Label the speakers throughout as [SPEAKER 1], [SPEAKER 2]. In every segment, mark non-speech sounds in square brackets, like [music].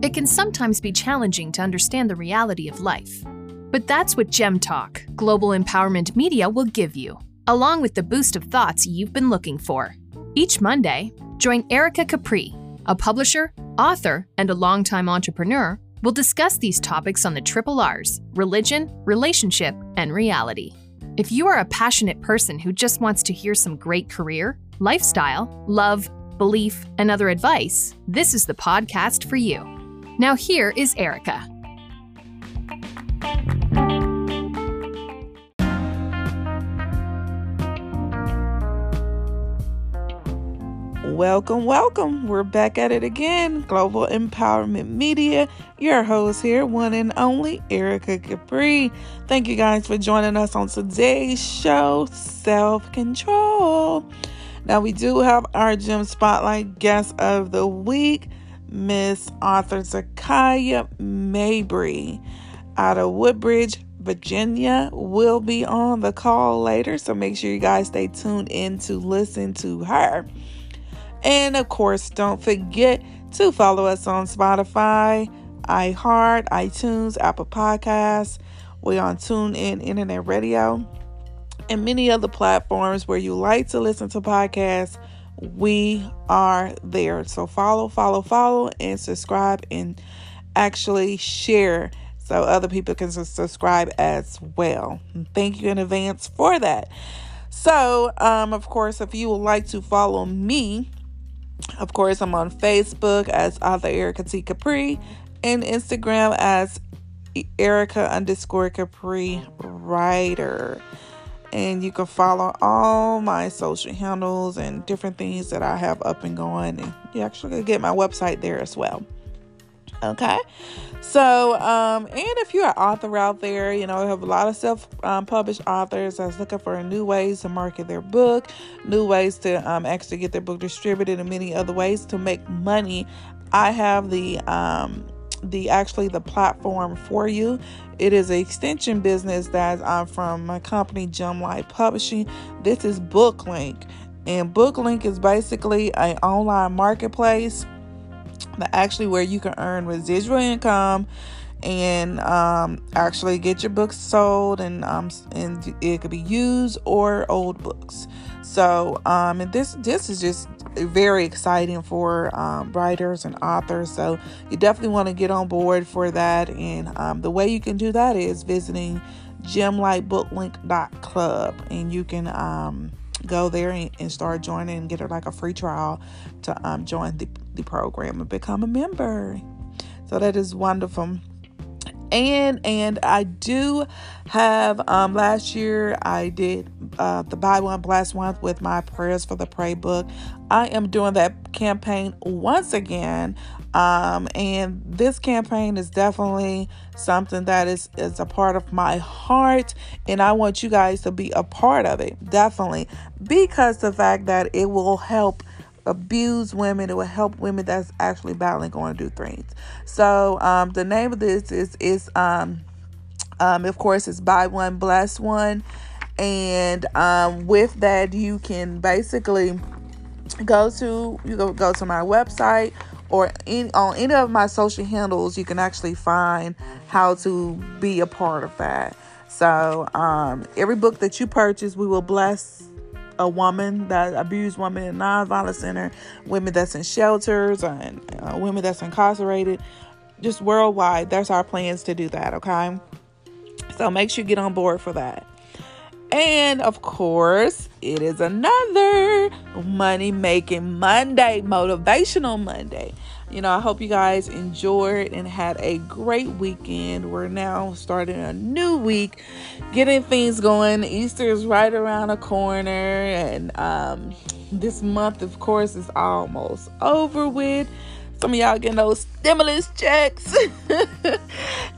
[SPEAKER 1] It can sometimes be challenging to understand the reality of life. But that's what Gem Talk, Global Empowerment Media, will give you, along with the boost of thoughts you've been looking for. Each Monday, join Erica Capri, a publisher, author, and a longtime entrepreneur, will discuss these topics on the triple R's religion, relationship, and reality. If you are a passionate person who just wants to hear some great career, lifestyle, love, belief, and other advice, this is the podcast for you. Now, here is Erica.
[SPEAKER 2] Welcome, welcome. We're back at it again. Global Empowerment Media. Your host here, one and only Erica Capri. Thank you guys for joining us on today's show, Self Control. Now, we do have our Gem Spotlight guest of the week, Miss Author Zakia Mabry out of Woodbridge, Virginia will be on the call later. So make sure you guys stay tuned in to listen to her. And of course, don't forget to follow us on Spotify, iHeart, iTunes, Apple Podcasts. We're on TuneIn Internet Radio and many other platforms where you like to listen to podcasts. We are there. So follow, follow, follow, and subscribe and actually share so other people can subscribe as well. Thank you in advance for that. So, um, of course, if you would like to follow me, of course, I'm on Facebook as author Erica T. Capri and Instagram as Erica underscore Capri writer. And you can follow all my social handles and different things that I have up and going. And you actually can get my website there as well. Okay. So, um, and if you're an author out there, you know, I have a lot of self um, published authors that's looking for new ways to market their book, new ways to um, actually get their book distributed, and many other ways to make money. I have the, um, the actually the platform for you. It is an extension business that's um, from my company, Gemlight Publishing. This is BookLink, and BookLink is basically an online marketplace that actually where you can earn residual income and um, actually get your books sold and um, and it could be used or old books. So um, and this this is just very exciting for um, writers and authors. So you definitely want to get on board for that. And um, the way you can do that is visiting gemlightbooklink.club and you can um, go there and, and, start joining and get like a free trial to um, join the, the program and become a member. So that is wonderful. And and I do have um last year I did uh the buy one blast one with my prayers for the pray book. I am doing that campaign once again. Um and this campaign is definitely something that is is a part of my heart and I want you guys to be a part of it. Definitely because the fact that it will help abuse women. It will help women that's actually battling going through things. So um, the name of this is is um, um, of course it's buy one bless one, and um, with that you can basically go to you go go to my website or in, on any of my social handles you can actually find how to be a part of that. So um, every book that you purchase, we will bless a woman that abused women in non-violent center, women that's in shelters, and uh, women that's incarcerated, just worldwide. That's our plans to do that. Okay, so make sure you get on board for that. And of course, it is another money making Monday, motivational Monday. You know, I hope you guys enjoyed and had a great weekend. We're now starting a new week, getting things going. Easter is right around the corner, and um, this month, of course, is almost over with. Some of y'all getting those stimulus checks. [laughs]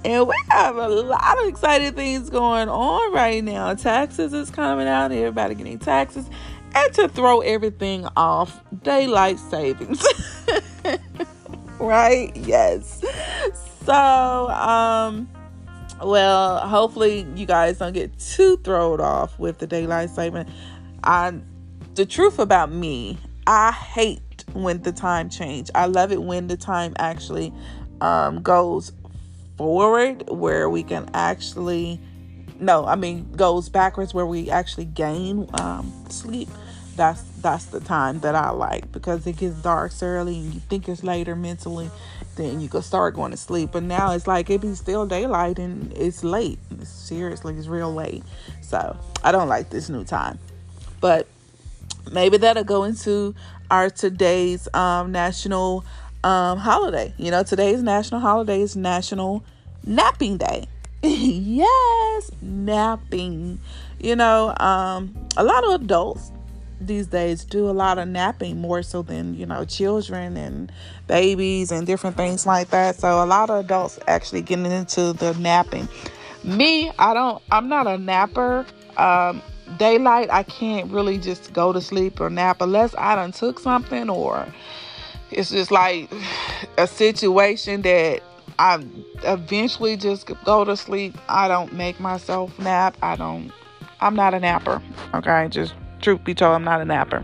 [SPEAKER 2] and we have a lot of exciting things going on right now. Taxes is coming out, everybody getting taxes. And to throw everything off, daylight savings. [laughs] [laughs] right? Yes. So, um, well, hopefully you guys don't get too thrown off with the daylight saving. I, the truth about me, I hate when the time change. I love it when the time actually um, goes forward where we can actually no i mean goes backwards where we actually gain um, sleep that's that's the time that i like because it gets dark early and you think it's later mentally then you can start going to sleep but now it's like it be still daylight and it's late seriously it's real late so i don't like this new time but maybe that'll go into our today's um, national um, holiday. You know, today's national holiday is National Napping Day. [laughs] yes, napping. You know, um, a lot of adults these days do a lot of napping more so than you know children and babies and different things like that so a lot of adults actually getting into the napping me i don't i'm not a napper um daylight i can't really just go to sleep or nap unless i done took something or it's just like [sighs] a situation that I eventually just go to sleep. I don't make myself nap. I don't, I'm not a napper. Okay. Just truth be told, I'm not a napper.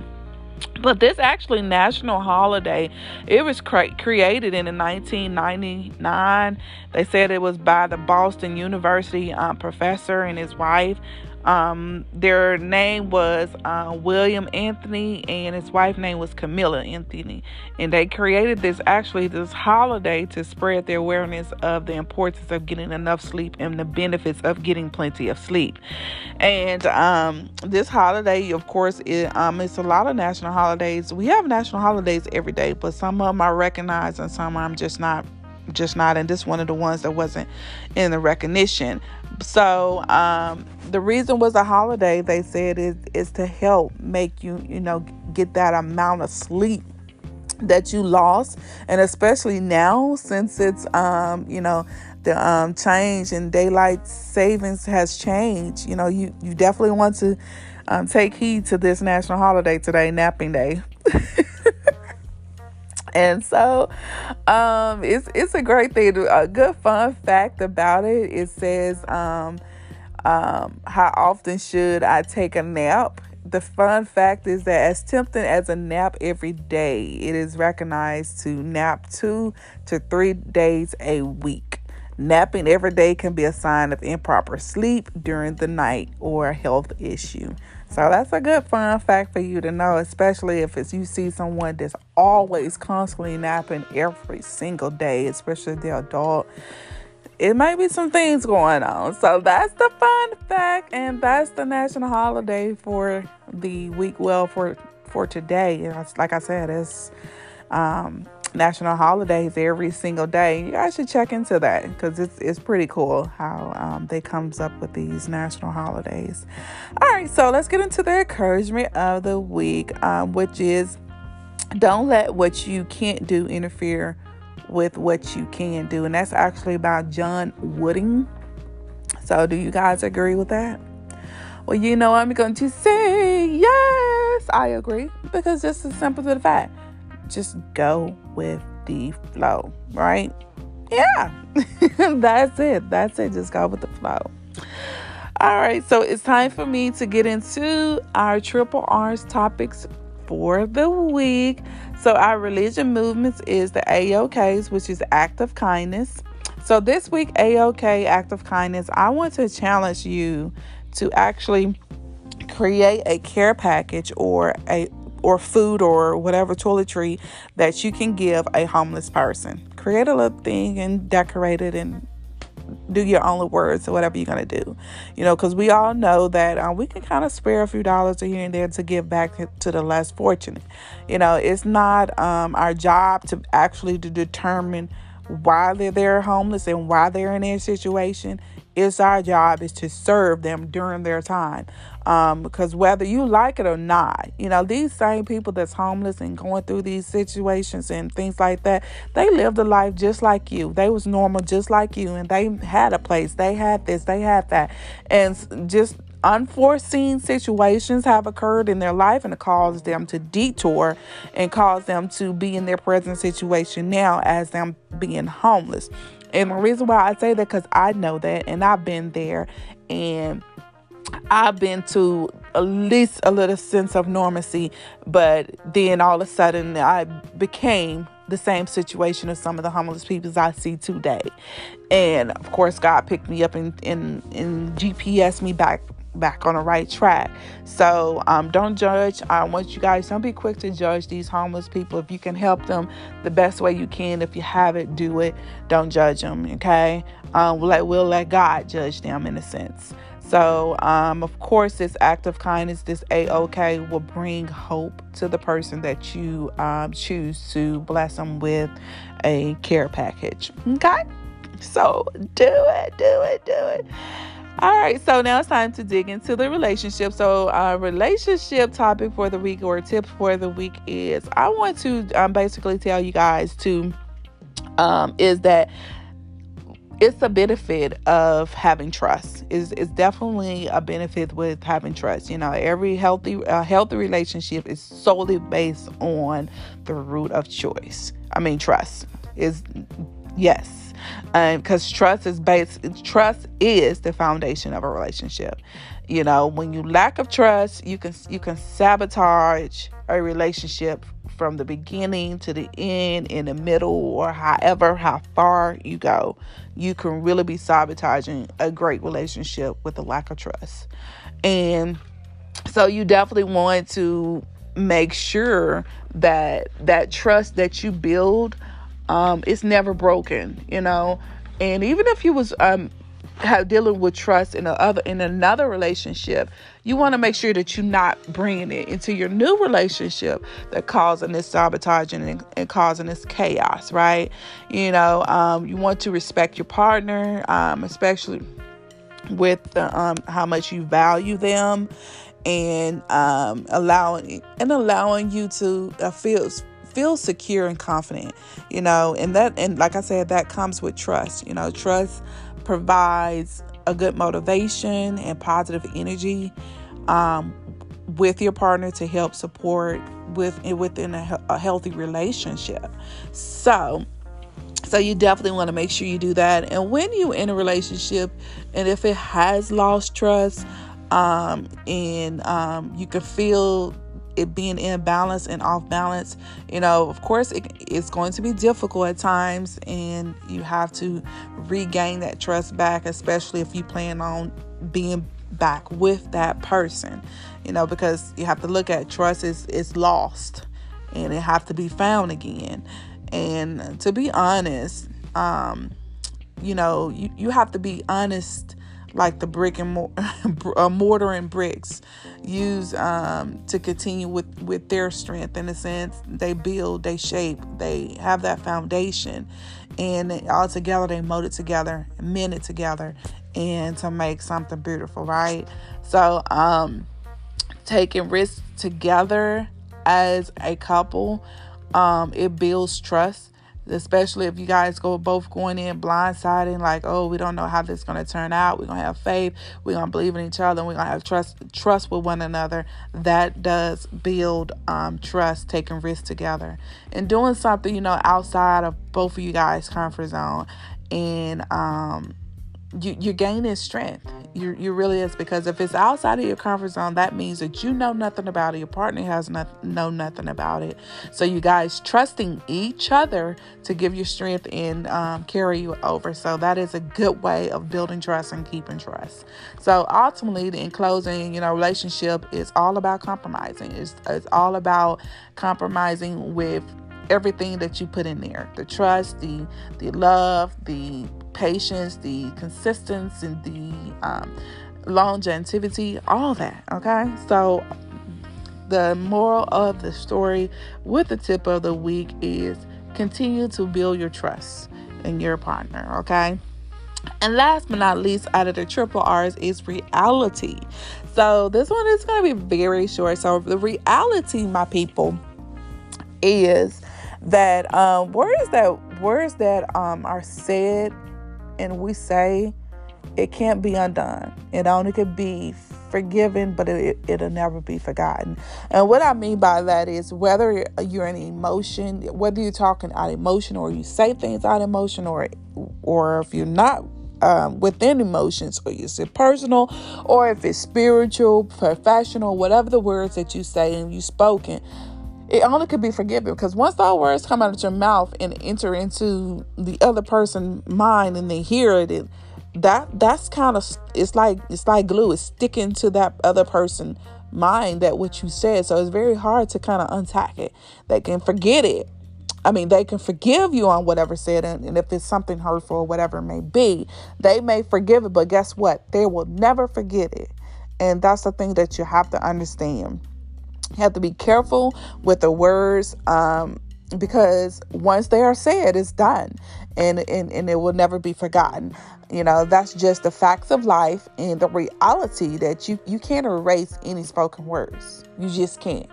[SPEAKER 2] But this actually national holiday, it was cre- created in 1999. They said it was by the Boston University um, professor and his wife. Um, their name was uh, William Anthony, and his wife name was Camilla Anthony, and they created this actually this holiday to spread the awareness of the importance of getting enough sleep and the benefits of getting plenty of sleep. And um, this holiday, of course, it, um, it's a lot of national holidays. We have national holidays every day, but some of them are recognized and some I'm just not just not and this one of the ones that wasn't in the recognition so um, the reason was a holiday they said is is to help make you you know get that amount of sleep that you lost. And especially now since it's um you know the um change in daylight savings has changed you know you you definitely want to um, take heed to this national holiday today napping day [laughs] and so um, it's it's a great thing. A good fun fact about it: it says, um, um, "How often should I take a nap?" The fun fact is that as tempting as a nap every day, it is recognized to nap two to three days a week. Napping every day can be a sign of improper sleep during the night or a health issue. So that's a good fun fact for you to know, especially if it's you see someone that's always constantly napping every single day, especially the adult. It might be some things going on. So that's the fun fact, and that's the national holiday for the week. Well, for for today, and like I said, it's um, national holidays every single day. You guys should check into that because it's it's pretty cool how um, they comes up with these national holidays. All right, so let's get into the encouragement of the week, um, which is don't let what you can't do interfere with what you can do, and that's actually by John Wooden. So, do you guys agree with that? Well, you know, I'm going to say yes, I agree because this is simple to the fact just go with the flow, right? Yeah, [laughs] that's it. That's it. Just go with the flow. All right, so it's time for me to get into our triple R's topics for the week. So, our religion movements is the AOKs, which is act of kindness. So, this week, AOK, act of kindness, I want to challenge you to actually create a care package or a or food or whatever toiletry that you can give a homeless person. Create a little thing and decorate it and do your own words or whatever you're to do. You know, because we all know that uh, we can kind of spare a few dollars here and there to give back to the less fortunate. You know, it's not um, our job to actually to determine why they're homeless and why they're in their situation. It's our job is to serve them during their time. Um, because whether you like it or not, you know, these same people that's homeless and going through these situations and things like that, they lived a life just like you. They was normal just like you and they had a place. They had this, they had that. And just unforeseen situations have occurred in their life and it caused them to detour and caused them to be in their present situation now as them being homeless. And the reason why I say that because I know that and I've been there and I've been to at least a little sense of normalcy, but then all of a sudden I became the same situation as some of the homeless people I see today. And of course, God picked me up and, and, and GPS me back back on the right track. So um, don't judge. I want you guys don't be quick to judge these homeless people. If you can help them the best way you can, if you have it, do it. Don't judge them. Okay. Um, we'll let we'll let God judge them in a sense. So, um, of course, this act of kindness, this AOK, will bring hope to the person that you um, choose to bless them with a care package. Okay? So, do it, do it, do it. All right, so now it's time to dig into the relationship. So, our relationship topic for the week or tip for the week is I want to um, basically tell you guys to um, is that it's a benefit of having trust. is is definitely a benefit with having trust. You know, every healthy uh, healthy relationship is solely based on the root of choice. I mean, trust is yes, because um, trust is based. Trust is the foundation of a relationship. You know, when you lack of trust, you can you can sabotage a relationship from the beginning to the end, in the middle, or however how far you go, you can really be sabotaging a great relationship with a lack of trust. And so you definitely want to make sure that that trust that you build um, is never broken, you know. And even if you was um, have dealing with trust in a other in another relationship, you want to make sure that you're not bringing it into your new relationship that causing this sabotaging and, and causing this chaos, right? You know, um, you want to respect your partner, um, especially with the, um, how much you value them, and um, allowing and allowing you to uh, feel feel secure and confident you know and that and like i said that comes with trust you know trust provides a good motivation and positive energy um, with your partner to help support with within a, a healthy relationship. So, so you definitely want to make sure you do that. And when you in a relationship, and if it has lost trust, um, and um, you can feel it being in balance and off balance, you know, of course, it, it's going to be difficult at times, and you have to regain that trust back, especially if you plan on being back with that person, you know, because you have to look at trust is is lost, and it have to be found again. And to be honest, um, you know, you, you have to be honest like the brick and mor- [laughs] uh, mortar and bricks use um, to continue with with their strength in a sense. They build they shape they have that foundation and all together they mold it together mend it together and to make something beautiful right? So um taking risks together as a couple um it builds trust especially if you guys go both going in blindsiding like oh we don't know how this is to turn out. We're to have faith. We're to believe in each other. And we're to have trust trust with one another. That does build um, trust taking risks together and doing something you know outside of both of you guys comfort zone. And um you, you're gaining strength. You, you really is because if it's outside of your comfort zone, that means that you know nothing about it. Your partner has not know nothing about it. So you guys trusting each other to give you strength and um, carry you over. So that is a good way of building trust and keeping trust. So ultimately, in closing, you know, relationship is all about compromising. It's, it's all about compromising with everything that you put in there the trust the the love the patience the consistency and the um, longevity all that okay so the moral of the story with the tip of the week is continue to build your trust in your partner okay and last but not least, out of the triple R's is reality. So this one is going to be very short. So the reality, my people, is that um, words that words that um, are said and we say it can't be undone. It only could be forgiven, but it, it'll never be forgotten. And what I mean by that is whether you're in emotion, whether you're talking out emotion or you say things out emotion, or or if you're not um, within emotions, or you say personal, or if it's spiritual, professional, whatever the words that you say and you spoken it only could be forgiven because once those words come out of your mouth and enter into the other person's mind and they hear it, that that's kind of it's like it's like glue it's sticking to that other person mind that what you said. So it's very hard to kind of untack it. They can forget it. I mean they can forgive you on whatever said and, and if it's something hurtful or whatever it may be they may forgive it but guess what? They will never forget it. And that's the thing that you have to understand you have to be careful with the words um, because once they are said, it's done and, and, and it will never be forgotten. You know, that's just the facts of life and the reality that you, you can't erase any spoken words. You just can't.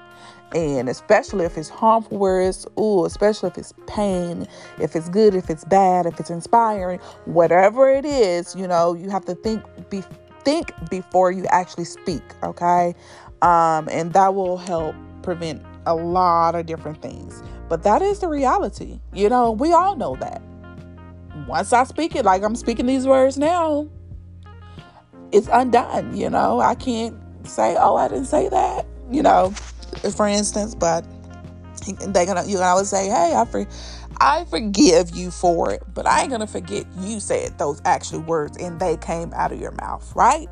[SPEAKER 2] And especially if it's harmful words, ooh, especially if it's pain, if it's good, if it's bad, if it's inspiring, whatever it is, you know, you have to think be think before you actually speak, okay? Um, and that will help prevent a lot of different things. But that is the reality. You know, we all know that. Once I speak it, like I'm speaking these words now, it's undone. You know, I can't say, oh, I didn't say that, you know, for instance, but they're gonna, you can always say, hey, I, for, I forgive you for it, but I ain't gonna forget you said those actual words and they came out of your mouth, right?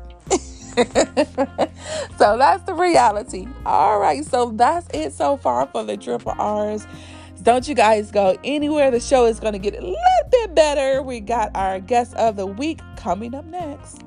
[SPEAKER 2] [laughs] so that's the reality. All right, so that's it so far for the triple R's. Don't you guys go anywhere. The show is going to get a little bit better. We got our guest of the week coming up next.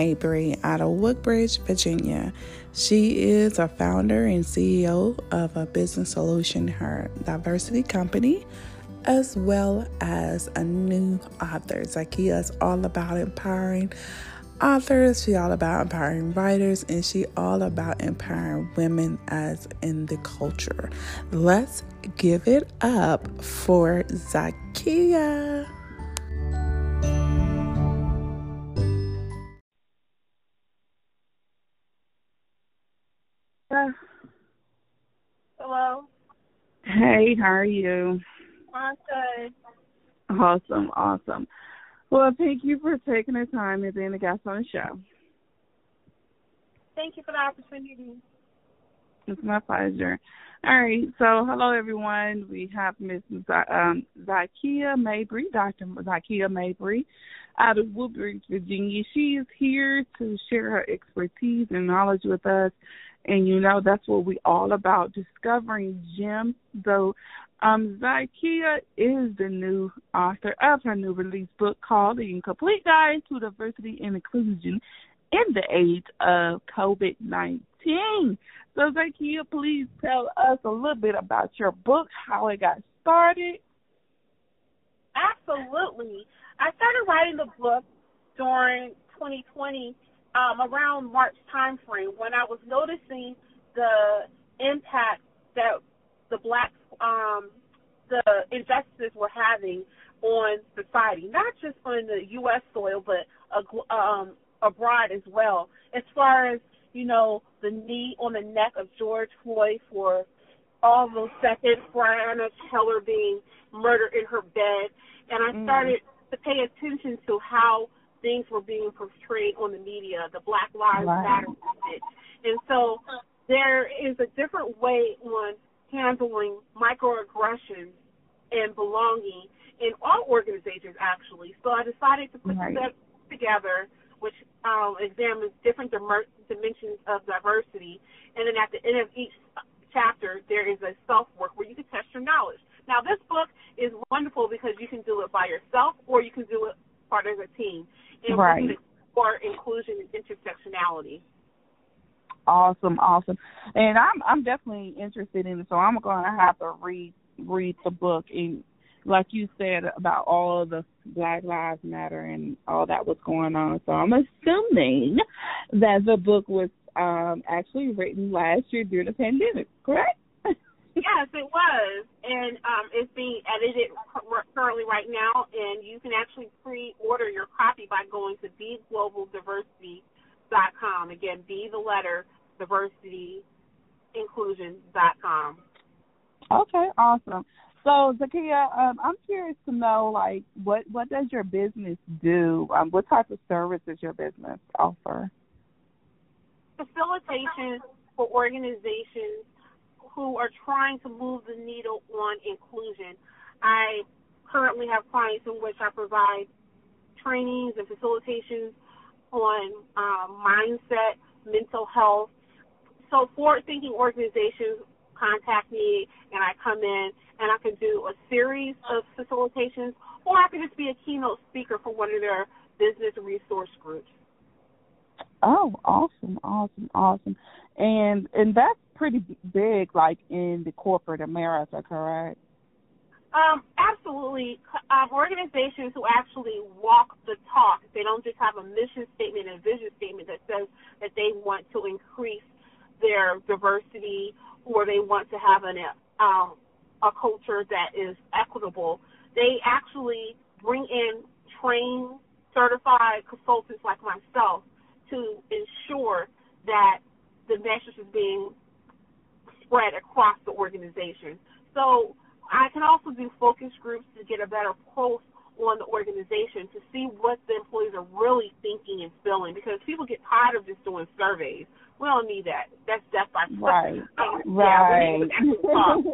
[SPEAKER 2] Mabry out of Woodbridge, Virginia. She is a founder and CEO of a business solution, her diversity company, as well as a new author. Zakia is all about empowering authors, she all about empowering writers, and she all about empowering women as in the culture. Let's give it up for Zakia.
[SPEAKER 3] Hello.
[SPEAKER 4] Hey, how are you?
[SPEAKER 3] I'm good.
[SPEAKER 4] Awesome, awesome. Well, thank you for taking the time and being a guest on the show.
[SPEAKER 3] Thank you for the opportunity.
[SPEAKER 4] It's my pleasure. All right, so hello everyone. We have Miss um, Zakia Mabry, Dr. Zakia Mabry, out of Woodbridge, Virginia. She is here to share her expertise and knowledge with us and you know that's what we all about discovering gems. So um is the new author of her new release book called The Incomplete Guide to Diversity and Inclusion in the Age of COVID nineteen. So Zakia, please tell us a little bit about your book, how it got started.
[SPEAKER 3] Absolutely. I started writing the book during 2020 um, around March time frame when I was noticing the impact that the black um, the injustices were having on society, not just on the U.S. soil, but um, abroad as well. As far as you know, the knee on the neck of George Floyd for all those seconds, Breonna Taylor being murdered in her bed, and I mm. started mm. to pay attention to how things were being portrayed on the media, the Black Lives right. Matter message. And so there is a different way on handling microaggressions and belonging in all organizations actually. So I decided to put right. that together which um, examines different dim- dimensions of diversity. And then at the end of each chapter, there is a self work where you can test your knowledge. Now, this book is wonderful because you can do it by yourself or you can do it part of a team
[SPEAKER 4] right.
[SPEAKER 3] for inclusion and intersectionality.
[SPEAKER 4] Awesome, awesome, and I'm I'm definitely interested in it. So I'm gonna have to read read the book and like you said about all of the Black Lives Matter and all that was going on. So I'm assuming that the book was um actually written last year during the pandemic, correct?
[SPEAKER 3] Yes, it was, and um, it's being edited currently right now, and you can actually pre-order your copy by going to beglobaldiversity.com. Again, be the letter diversity inclusion.com.
[SPEAKER 4] Okay, awesome. So, Zakia, um, I'm curious to know, like, what what does your business do? Um, what type of services your business offer?
[SPEAKER 3] Facilitation for organizations who are trying to move the needle on inclusion. I currently have clients in which I provide trainings and facilitations on um, mindset, mental health. So forward-thinking organizations contact me and I come in and I can do a series of facilitations or I can just be a keynote speaker for one of their business resource groups.
[SPEAKER 4] Oh, awesome, awesome, awesome. And and that's pretty big like in the corporate America, correct?
[SPEAKER 3] Um, absolutely. Um, organizations who actually walk the talk, they don't just have a mission statement and vision statement that says that they want to increase their diversity or they want to have an um, a culture that is equitable. They actually bring in trained, certified consultants like myself to ensure that the message is being spread across the organization. So I can also do focus groups to get a better pulse on the organization to see what the employees are really thinking and feeling because people get tired of just doing surveys. We don't need that. That's death by
[SPEAKER 4] right. [laughs] right. [laughs]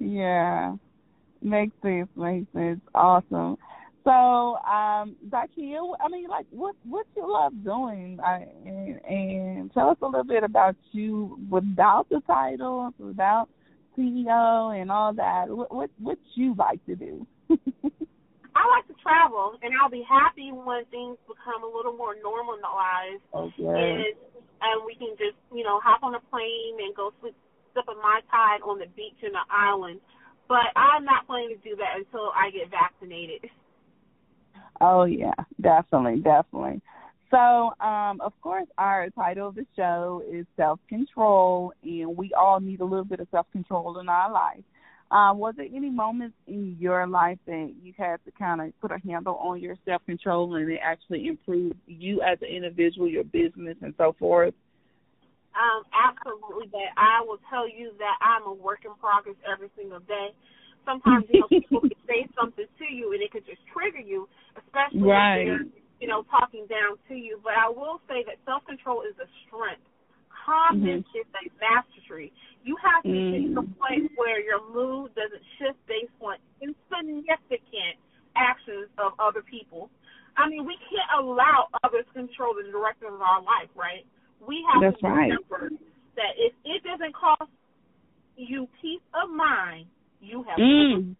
[SPEAKER 4] yeah. Makes sense. Makes sense. Awesome. So, um, Zakia, I mean, like, what what you love doing, I, and, and tell us a little bit about you without the title, without CEO and all that. What what what you like to do? [laughs]
[SPEAKER 3] I like to travel, and I'll be happy when things become a little more normalized,
[SPEAKER 4] okay.
[SPEAKER 3] and and we can just you know hop on a plane and go sleep sip a mai tai on the beach in the island. But I'm not planning to do that until I get vaccinated. [laughs]
[SPEAKER 4] Oh yeah, definitely, definitely. So, um, of course, our title of the show is self control, and we all need a little bit of self control in our life. Um, was there any moments in your life that you had to kind of put a handle on your self control and it actually improved you as an individual, your business, and so forth?
[SPEAKER 3] Um, absolutely, but I will tell you that I'm a work in progress every single day. Sometimes you know people [laughs] can say something to you and it could just trigger you, especially
[SPEAKER 4] right.
[SPEAKER 3] if they're you know, talking down to you. But I will say that self control is a strength. Calmness mm-hmm. is a mastery. You have to mm. get to a place where your mood doesn't shift based on insignificant actions of other people. I mean, we can't allow others to control the direction of our life, right? We have
[SPEAKER 4] That's
[SPEAKER 3] to
[SPEAKER 4] right.
[SPEAKER 3] remember that if it doesn't cost you peace of mind, you have.
[SPEAKER 4] Mm.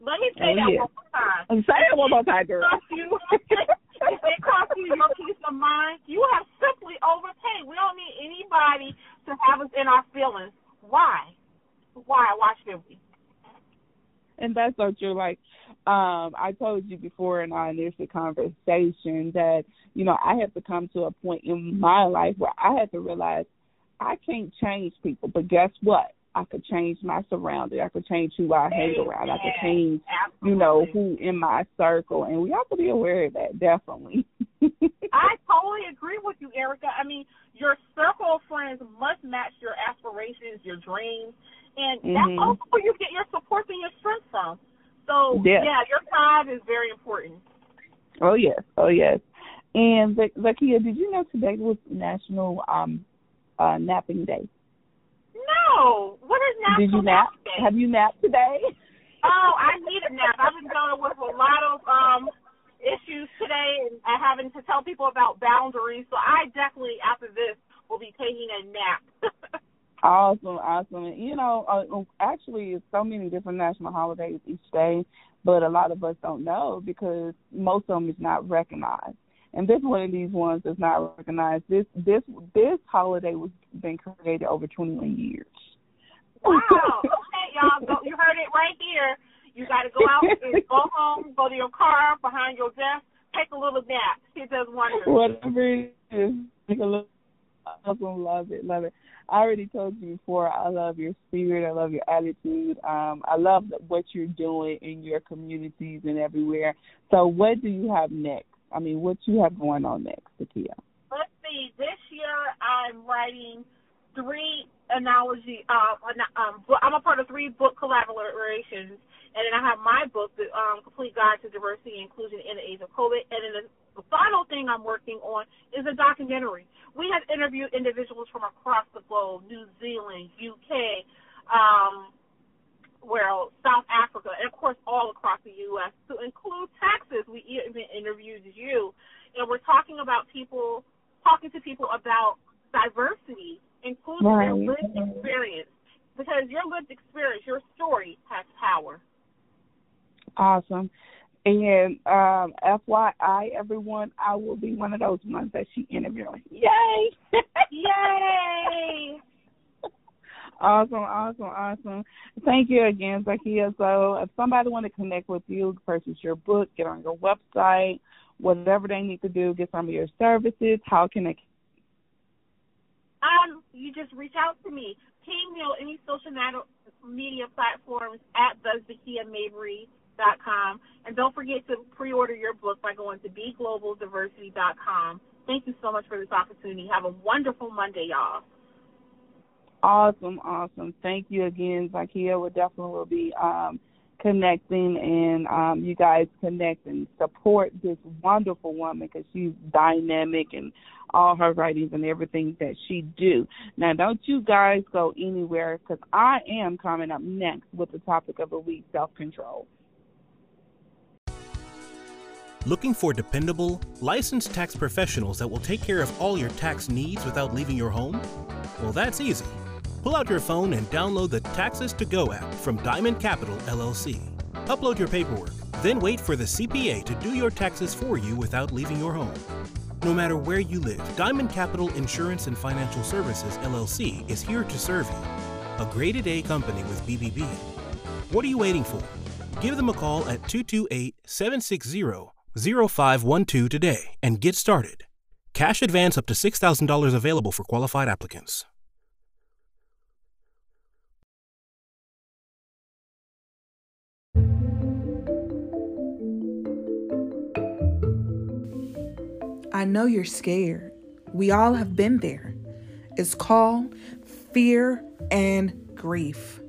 [SPEAKER 3] Let me say
[SPEAKER 4] oh,
[SPEAKER 3] that
[SPEAKER 4] yeah.
[SPEAKER 3] one more time.
[SPEAKER 4] Say it one more time, girl.
[SPEAKER 3] if it costs you your peace of mind, you have simply overpaid. We don't need anybody to have us in our feelings. Why? Why? Why should we?
[SPEAKER 4] And that's so true. Like um, I told you before in our initial conversation that you know I had to come to a point in my life where I had to realize I can't change people, but guess what? I could change my surroundings. I could change who I hang around. I could change, you know, who in my circle, and we have to be aware of that. Definitely. [laughs]
[SPEAKER 3] I totally agree with you, Erica. I mean, your circle of friends must match your aspirations, your dreams, and
[SPEAKER 4] mm-hmm.
[SPEAKER 3] that's also where you get your support and your strength from. So
[SPEAKER 4] yes.
[SPEAKER 3] yeah, your tribe is very important.
[SPEAKER 4] Oh yes, oh yes. And Zakia, did you know today was National um uh Napping Day?
[SPEAKER 3] No. What is nap?
[SPEAKER 4] Did you nap?
[SPEAKER 3] Day?
[SPEAKER 4] Have you napped today? [laughs]
[SPEAKER 3] Oh, I need a nap. I've been dealing with a lot of um issues today and having to tell people about boundaries. So I definitely after this will be taking a nap. [laughs]
[SPEAKER 4] awesome, awesome. And, You know, uh, actually, it's so many different national holidays each day, but a lot of us don't know because most of them is not recognized. And this one of these ones is not recognized. This this this holiday was been created over 21 years.
[SPEAKER 3] Wow. Okay, y'all, go, you heard it right here. You got to go out and [laughs] go home, go to your car, behind your desk, take a little nap. It does wonders.
[SPEAKER 4] Whatever it is, take a little. Awesome, love it, love it. I already told you before. I love your spirit. I love your attitude. Um, I love what you're doing in your communities and everywhere. So, what do you have next? I mean, what you have going on next, Zakia?
[SPEAKER 3] Let's see. This year, I'm writing three analogy. Uh, um, I'm a part of three book collaborations, and then I have my book, the um, Complete Guide to Diversity and Inclusion in the Age of COVID, and then the, the final thing I'm working on is a documentary. We have interviewed individuals from across the globe, New Zealand, UK, um, well, South Africa, and of course all across the U.S. to include Texas. We even interviewed you, and we're talking about people, talking to people about diversity, including right. their lived experience, because your lived experience, your story has power.
[SPEAKER 4] Awesome. And um, FYI, everyone, I will be one of those ones that she interviewed. Yay! [laughs]
[SPEAKER 3] Yay!
[SPEAKER 4] Awesome, awesome, awesome. Thank you again, Zakia. So if somebody want to connect with you, purchase your book, get on your website, whatever they need to do, get some of your services, how can they
[SPEAKER 3] um, you just reach out to me. Ping me on any social media platforms at com, And don't forget to pre-order your book by going to beglobaldiversity.com. Thank you so much for this opportunity. Have a wonderful Monday, y'all.
[SPEAKER 4] Awesome, awesome. Thank you again, Zakia. We definitely will be um, connecting and um, you guys connect and support this wonderful woman because she's dynamic and all her writings and everything that she do. Now, don't you guys go anywhere because I am coming up next with the topic of the week, self-control.
[SPEAKER 5] Looking for dependable, licensed tax professionals that will take care of all your tax needs without leaving your home? Well, that's easy. Pull out your phone and download the Taxes to Go app from Diamond Capital LLC. Upload your paperwork, then wait for the CPA to do your taxes for you without leaving your home. No matter where you live, Diamond Capital Insurance and Financial Services LLC is here to serve you. A graded A company with BBB. What are you waiting for? Give them a call at 228 760 0512 today and get started. Cash advance up to $6,000 available for qualified applicants.
[SPEAKER 2] I know you're scared. We all have been there. It's called fear and grief.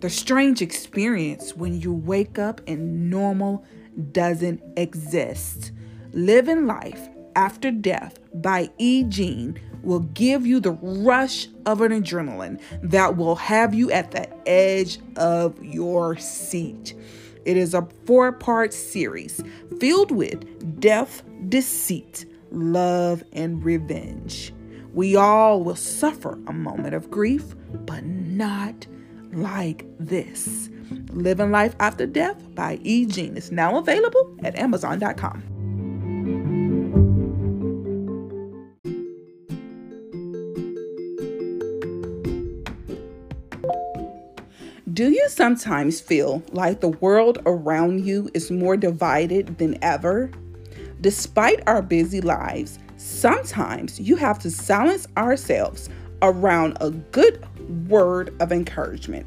[SPEAKER 2] The strange experience when you wake up and normal doesn't exist. Living Life After Death by E. Jean will give you the rush of an adrenaline that will have you at the edge of your seat. It is a four part series filled with death, deceit, love, and revenge. We all will suffer a moment of grief, but not like this. Living Life After Death by E. Jean is now available at Amazon.com. Do you sometimes feel like the world around you is more divided than ever? Despite our busy lives, sometimes you have to silence ourselves around a good word of encouragement.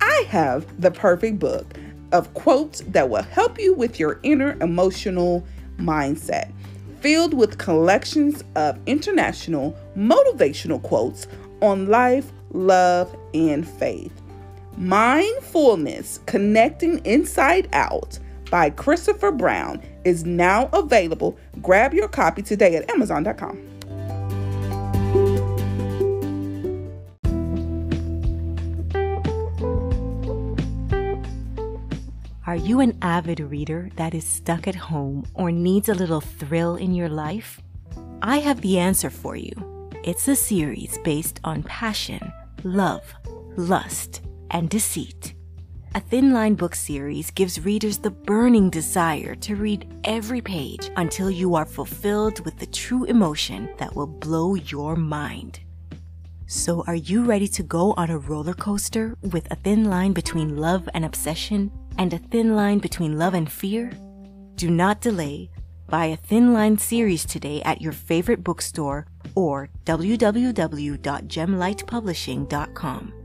[SPEAKER 2] I have the perfect book of quotes that will help you with your inner emotional mindset, filled with collections of international motivational quotes on life, love, and faith. Mindfulness Connecting Inside Out by Christopher Brown is now available. Grab your copy today at Amazon.com.
[SPEAKER 6] Are you an avid reader that is stuck at home or needs a little thrill in your life? I have the answer for you. It's a series based on passion, love, lust, and deceit. A Thin Line book series gives readers the burning desire to read every page until you are fulfilled with the true emotion that will blow your mind. So, are you ready to go on a roller coaster with a thin line between love and obsession and a thin line between love and fear? Do not delay. Buy a Thin Line series today at your favorite bookstore or www.gemlightpublishing.com.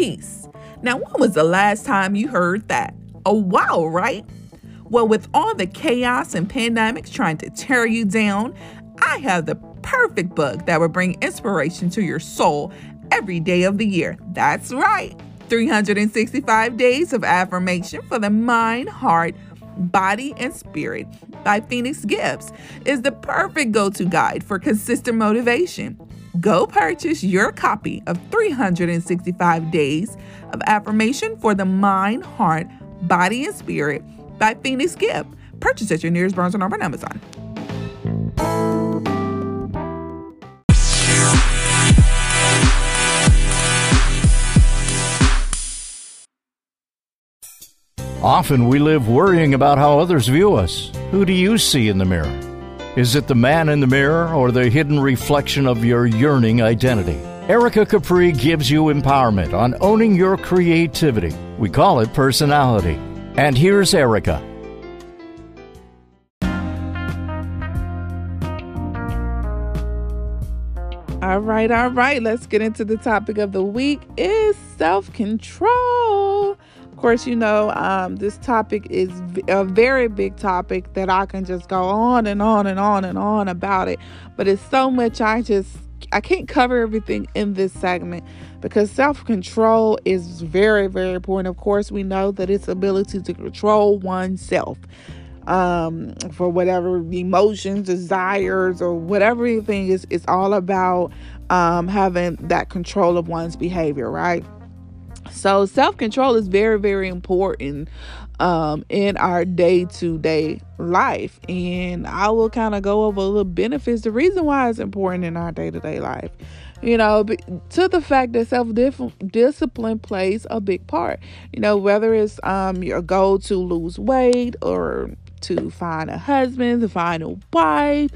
[SPEAKER 2] peace. Now, when was the last time you heard that? Oh, A while, right? Well, with all the chaos and pandemics trying to tear you down, I have the perfect book that will bring inspiration to your soul every day of the year. That's right. 365 Days of Affirmation for the Mind, Heart, Body, and Spirit by Phoenix Gibbs is the perfect go to guide for consistent motivation. Go purchase your copy of 365 Days of Affirmation for the Mind, Heart, Body, and Spirit by Phoenix Gibb. Purchase at your nearest Barnes & Noble on Amazon.
[SPEAKER 7] Often we live worrying about how others view us. Who do you see in the mirror? Is it the man in the mirror or the hidden reflection of your yearning identity? Erica Capri gives you empowerment on owning your creativity. We call it personality. And here's Erica.
[SPEAKER 2] All right, all right. Let's get into the topic of the week is self-control course, you know, um, this topic is a very big topic that I can just go on and on and on and on about it. But it's so much I just I can't cover everything in this segment because self control is very, very important. Of course, we know that it's ability to control oneself um, for whatever emotions, desires, or whatever anything is. It's all about um, having that control of one's behavior, right? So self control is very, very important um, in our day to day life. And I will kind of go over the benefits, the reason why it's important in our day to day life. You know, to the fact that self discipline plays a big part. You know, whether it's um, your goal to lose weight or to find a husband, to find a wife,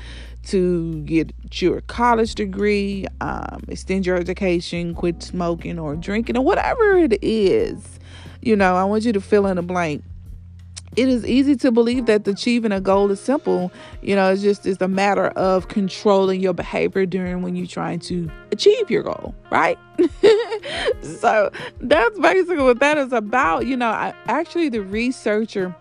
[SPEAKER 2] to get your college degree, um, extend your education, quit smoking or drinking, or whatever it is. You know, I want you to fill in the blank. It is easy to believe that achieving a goal is simple. You know, it's just it's a matter of controlling your behavior during when you're trying to achieve your goal, right? [laughs] so that's basically what that is about. You know, I, actually the researcher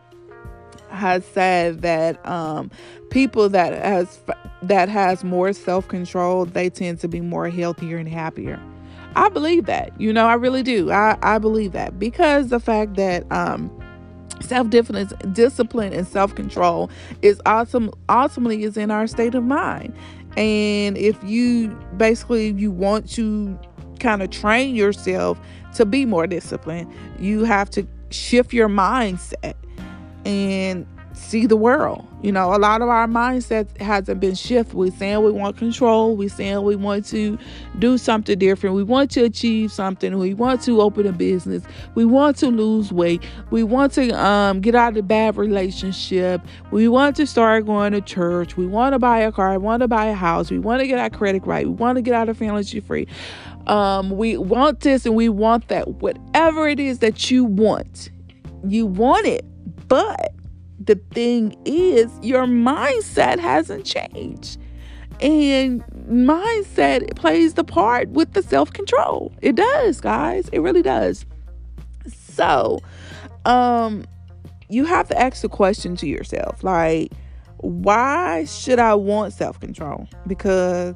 [SPEAKER 2] has said that um, people that has that has more self-control they tend to be more healthier and happier. I believe that you know i really do. I, I believe that because the fact that um, self-discipline discipline and self-control is awesome ultimately is in our state of mind. And if you basically you want to kind of train yourself to be more disciplined you have to shift your mindset and see the world. You know, a lot of our mindset hasn't been shifted. We're saying we want control. We're saying we want to do something different. We want to achieve something. We want to open a business. We want to lose weight. We want to um, get out of a bad relationship. We want to start going to church. We want to buy a car. We want to buy a house. We want to get our credit right. We want to get out of family free. Um, we want this and we want that. Whatever it is that you want, you want it. But the thing is, your mindset hasn't changed. And mindset plays the part with the self control. It does, guys. It really does. So, um, you have to ask the question to yourself like, why should I want self control? Because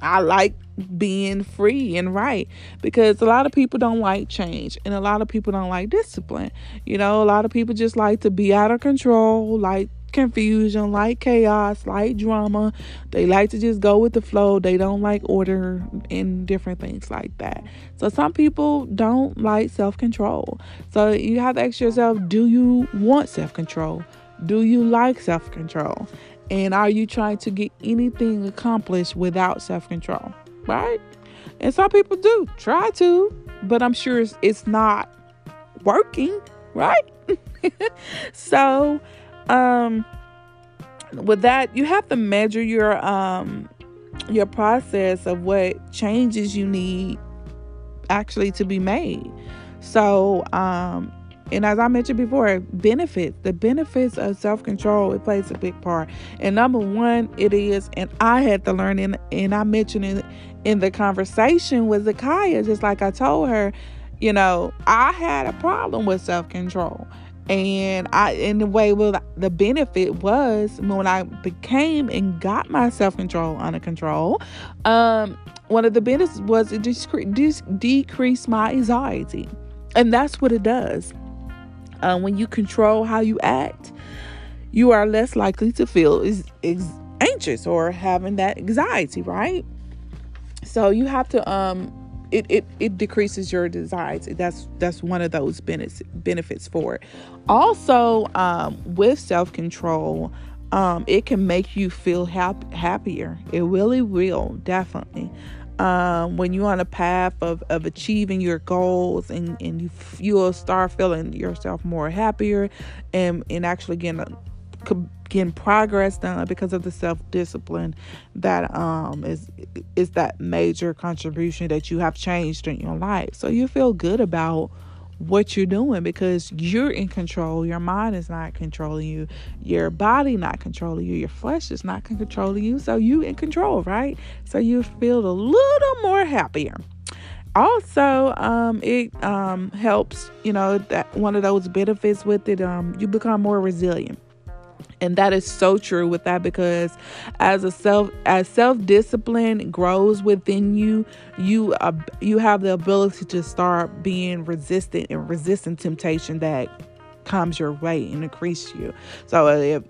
[SPEAKER 2] I like being free and right because a lot of people don't like change and a lot of people don't like discipline. You know, a lot of people just like to be out of control, like confusion, like chaos, like drama. They like to just go with the flow. They don't like order and different things like that. So some people don't like self-control. So you have to ask yourself, do you want self-control? Do you like self-control? And are you trying to get anything accomplished without self control? Right? And some people do try to, but I'm sure it's, it's not working, right? [laughs] so, um, with that, you have to measure your um your process of what changes you need actually to be made. So, um, and as I mentioned before, benefits, the benefits of self control, it plays a big part. And number one, it is, and I had to learn, and, and I mentioned it in the conversation with Zakia, just like I told her, you know, I had a problem with self control. And I, in the way, well, the benefit was when I became and got my self control under control. Um, one of the benefits was it decreased decrease my anxiety, and that's what it does. Uh, when you control how you act, you are less likely to feel is, is anxious or having that anxiety, right? So you have to um it, it, it decreases your desires. That's that's one of those benefits benefits for it. Also, um, with self control, um, it can make you feel hap- happier. It really will, definitely. Um, when you're on a path of, of achieving your goals and, and you you'll start feeling yourself more happier and, and actually getting getting progress done because of the self discipline that um is is that major contribution that you have changed in your life. So you feel good about what you're doing because you're in control. Your mind is not controlling you. Your body not controlling you. Your flesh is not controlling you. So you in control, right? So you feel a little more happier. Also, um, it um, helps, you know, that one of those benefits with it, um, you become more resilient and that is so true with that because as a self as self discipline grows within you you uh, you have the ability to start being resistant and resisting temptation that comes your way and increase you. So uh,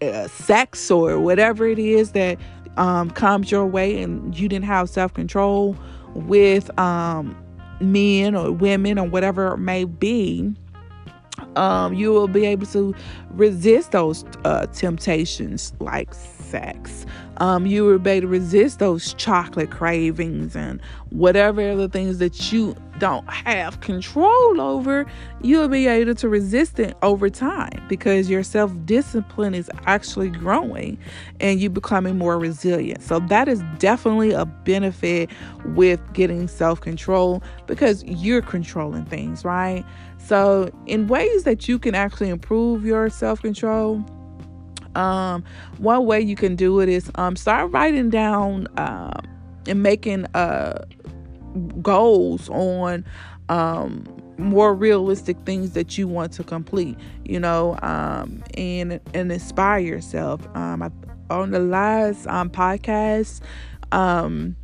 [SPEAKER 2] if uh, sex or whatever it is that um, comes your way and you didn't have self-control with um, men or women or whatever it may be um, you will be able to resist those uh, temptations like sex. Um, you will be able to resist those chocolate cravings and whatever other things that you don't have control over. You'll be able to resist it over time because your self discipline is actually growing and you becoming more resilient. So, that is definitely a benefit with getting self control because you're controlling things, right? So, in ways that you can actually improve your self control, um, one way you can do it is um, start writing down uh, and making uh, goals on um, more realistic things that you want to complete, you know, um, and and inspire yourself. Um, I, on the last um, podcast, um,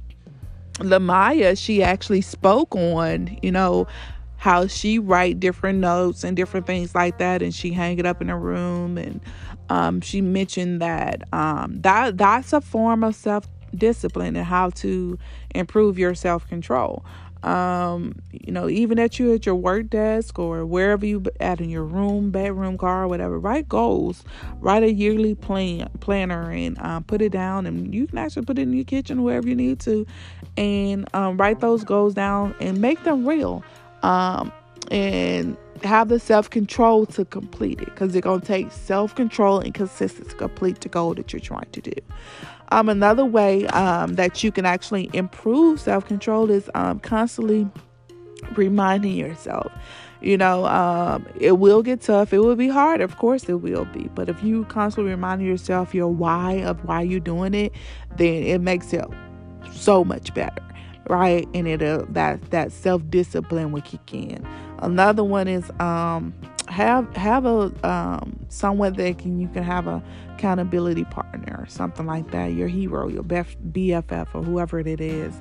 [SPEAKER 2] Lamaya, she actually spoke on, you know, how she write different notes and different things like that and she hang it up in her room and um, she mentioned that um, that that's a form of self discipline and how to improve your self control um, you know even at you at your work desk or wherever you at in your room bedroom car whatever write goals. Write a yearly plan planner and um, put it down and you can actually put it in your kitchen wherever you need to and um, write those goals down and make them real um, and have the self control to complete it because it's going to take self control and consistency to complete the goal that you're trying to do. Um, another way um, that you can actually improve self control is um, constantly reminding yourself. You know, um, it will get tough. It will be hard. Of course, it will be. But if you constantly remind yourself your why of why you're doing it, then it makes it so much better right? And it uh, that that self discipline will kick in. Another one is um, have have a um, someone that can you can have a accountability partner or something like that. Your hero, your BFF, or whoever it is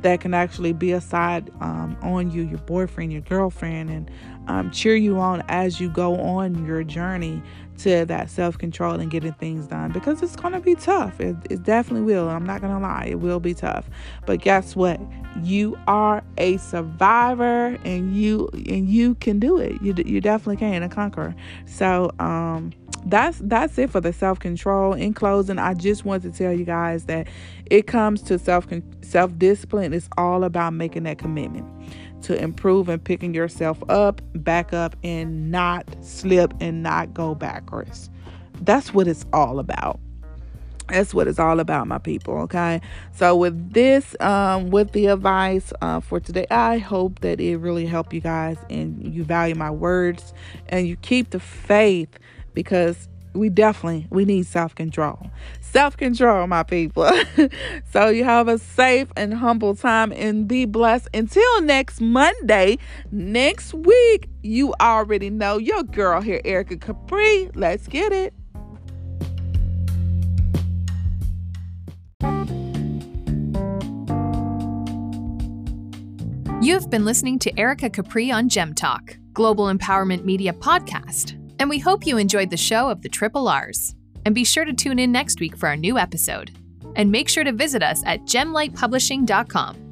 [SPEAKER 2] that can actually be aside um, on you, your boyfriend, your girlfriend, and um, cheer you on as you go on your journey to that self control and getting things done because it's going to be tough. It, it definitely will. I'm not going to lie, it will be tough. But guess what? You are a survivor and you and you can do it. You, you definitely can and conquer. So, um, that's that's it for the self control. In closing, I just want to tell you guys that it comes to self self discipline. It's all about making that commitment to improve and picking yourself up, back up, and not slip and not go backwards. That's what it's all about. That's what it's all about, my people. Okay. So with this, um, with the advice uh, for today, I hope that it really helped you guys and you value my words and you keep the faith because we definitely we need self-control. Self-control, my people. [laughs] so you have a safe and humble time and be blessed until next Monday. Next week, you already know your girl here, Erica Capri. Let's get it.
[SPEAKER 1] You've been listening to Erica Capri on Gem Talk, Global Empowerment Media podcast, and we hope you enjoyed the show of the Triple R's. And be sure to tune in next week for our new episode. And make sure to visit us at gemlightpublishing.com